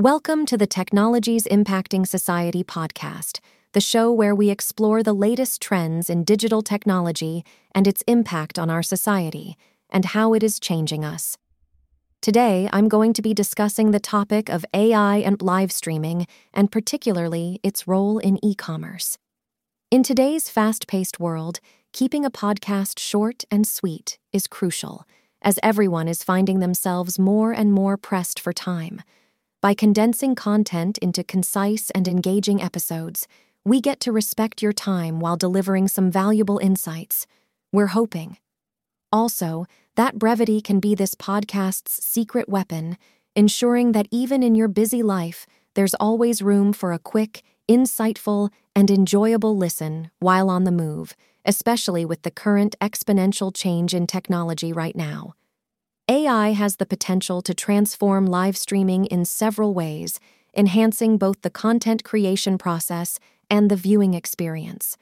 Welcome to the Technologies Impacting Society podcast, the show where we explore the latest trends in digital technology and its impact on our society and how it is changing us. Today, I'm going to be discussing the topic of AI and live streaming, and particularly its role in e commerce. In today's fast paced world, keeping a podcast short and sweet is crucial, as everyone is finding themselves more and more pressed for time. By condensing content into concise and engaging episodes, we get to respect your time while delivering some valuable insights. We're hoping. Also, that brevity can be this podcast's secret weapon, ensuring that even in your busy life, there's always room for a quick, insightful, and enjoyable listen while on the move, especially with the current exponential change in technology right now. AI has the potential to transform live streaming in several ways, enhancing both the content creation process and the viewing experience.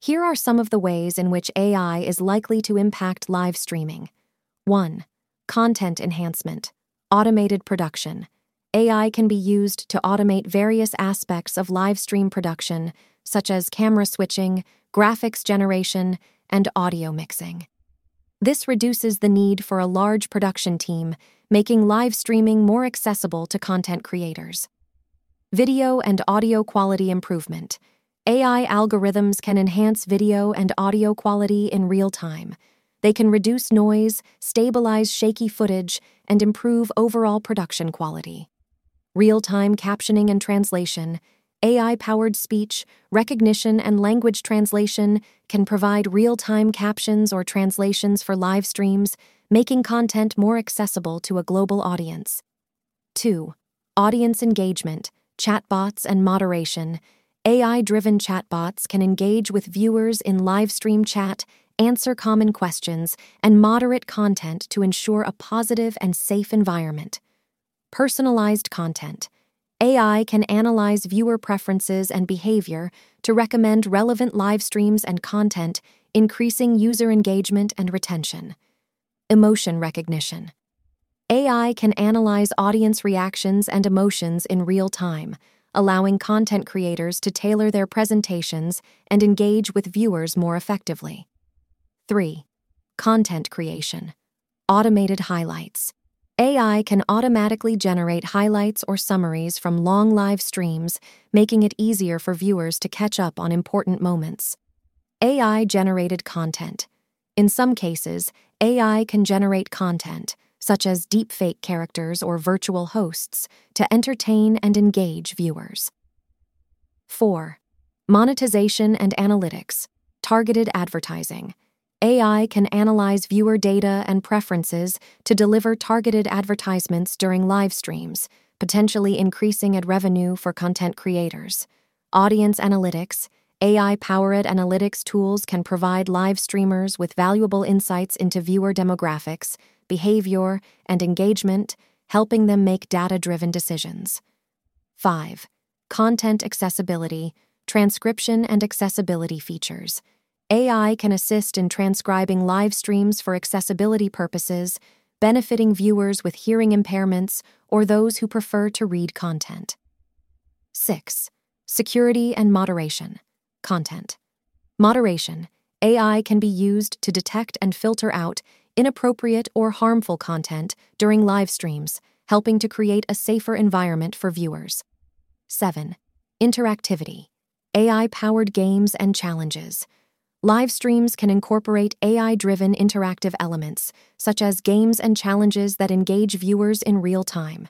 Here are some of the ways in which AI is likely to impact live streaming. 1. Content enhancement, automated production. AI can be used to automate various aspects of live stream production, such as camera switching, graphics generation, and audio mixing. This reduces the need for a large production team, making live streaming more accessible to content creators. Video and audio quality improvement. AI algorithms can enhance video and audio quality in real time. They can reduce noise, stabilize shaky footage, and improve overall production quality. Real time captioning and translation. AI powered speech, recognition, and language translation can provide real time captions or translations for live streams, making content more accessible to a global audience. 2. Audience engagement, chatbots, and moderation. AI driven chatbots can engage with viewers in live stream chat, answer common questions, and moderate content to ensure a positive and safe environment. Personalized content. AI can analyze viewer preferences and behavior to recommend relevant live streams and content, increasing user engagement and retention. Emotion recognition. AI can analyze audience reactions and emotions in real time, allowing content creators to tailor their presentations and engage with viewers more effectively. 3. Content creation. Automated highlights. AI can automatically generate highlights or summaries from long live streams, making it easier for viewers to catch up on important moments. AI generated content. In some cases, AI can generate content, such as deepfake characters or virtual hosts, to entertain and engage viewers. 4. Monetization and analytics. Targeted advertising. AI can analyze viewer data and preferences to deliver targeted advertisements during live streams, potentially increasing ad revenue for content creators. Audience analytics, AI powered analytics tools can provide live streamers with valuable insights into viewer demographics, behavior, and engagement, helping them make data driven decisions. 5. Content accessibility, transcription and accessibility features. AI can assist in transcribing live streams for accessibility purposes, benefiting viewers with hearing impairments or those who prefer to read content. 6. Security and moderation. Content. Moderation. AI can be used to detect and filter out inappropriate or harmful content during live streams, helping to create a safer environment for viewers. 7. Interactivity. AI powered games and challenges. Live streams can incorporate AI driven interactive elements, such as games and challenges that engage viewers in real time.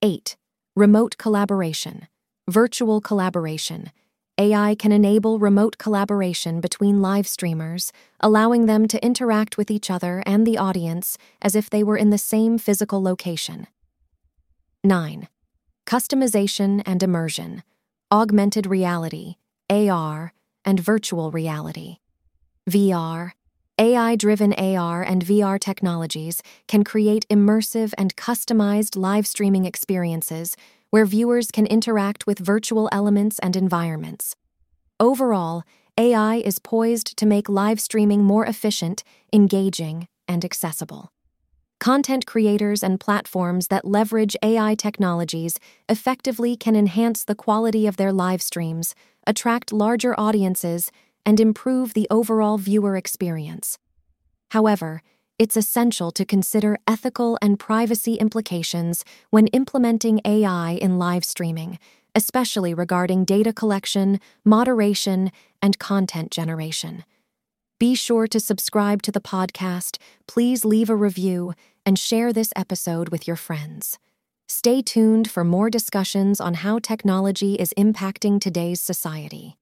8. Remote collaboration. Virtual collaboration. AI can enable remote collaboration between live streamers, allowing them to interact with each other and the audience as if they were in the same physical location. 9. Customization and immersion. Augmented reality, AR, and virtual reality. VR, AI driven AR and VR technologies can create immersive and customized live streaming experiences where viewers can interact with virtual elements and environments. Overall, AI is poised to make live streaming more efficient, engaging, and accessible. Content creators and platforms that leverage AI technologies effectively can enhance the quality of their live streams, attract larger audiences, and improve the overall viewer experience. However, it's essential to consider ethical and privacy implications when implementing AI in live streaming, especially regarding data collection, moderation, and content generation. Be sure to subscribe to the podcast, please leave a review, and share this episode with your friends. Stay tuned for more discussions on how technology is impacting today's society.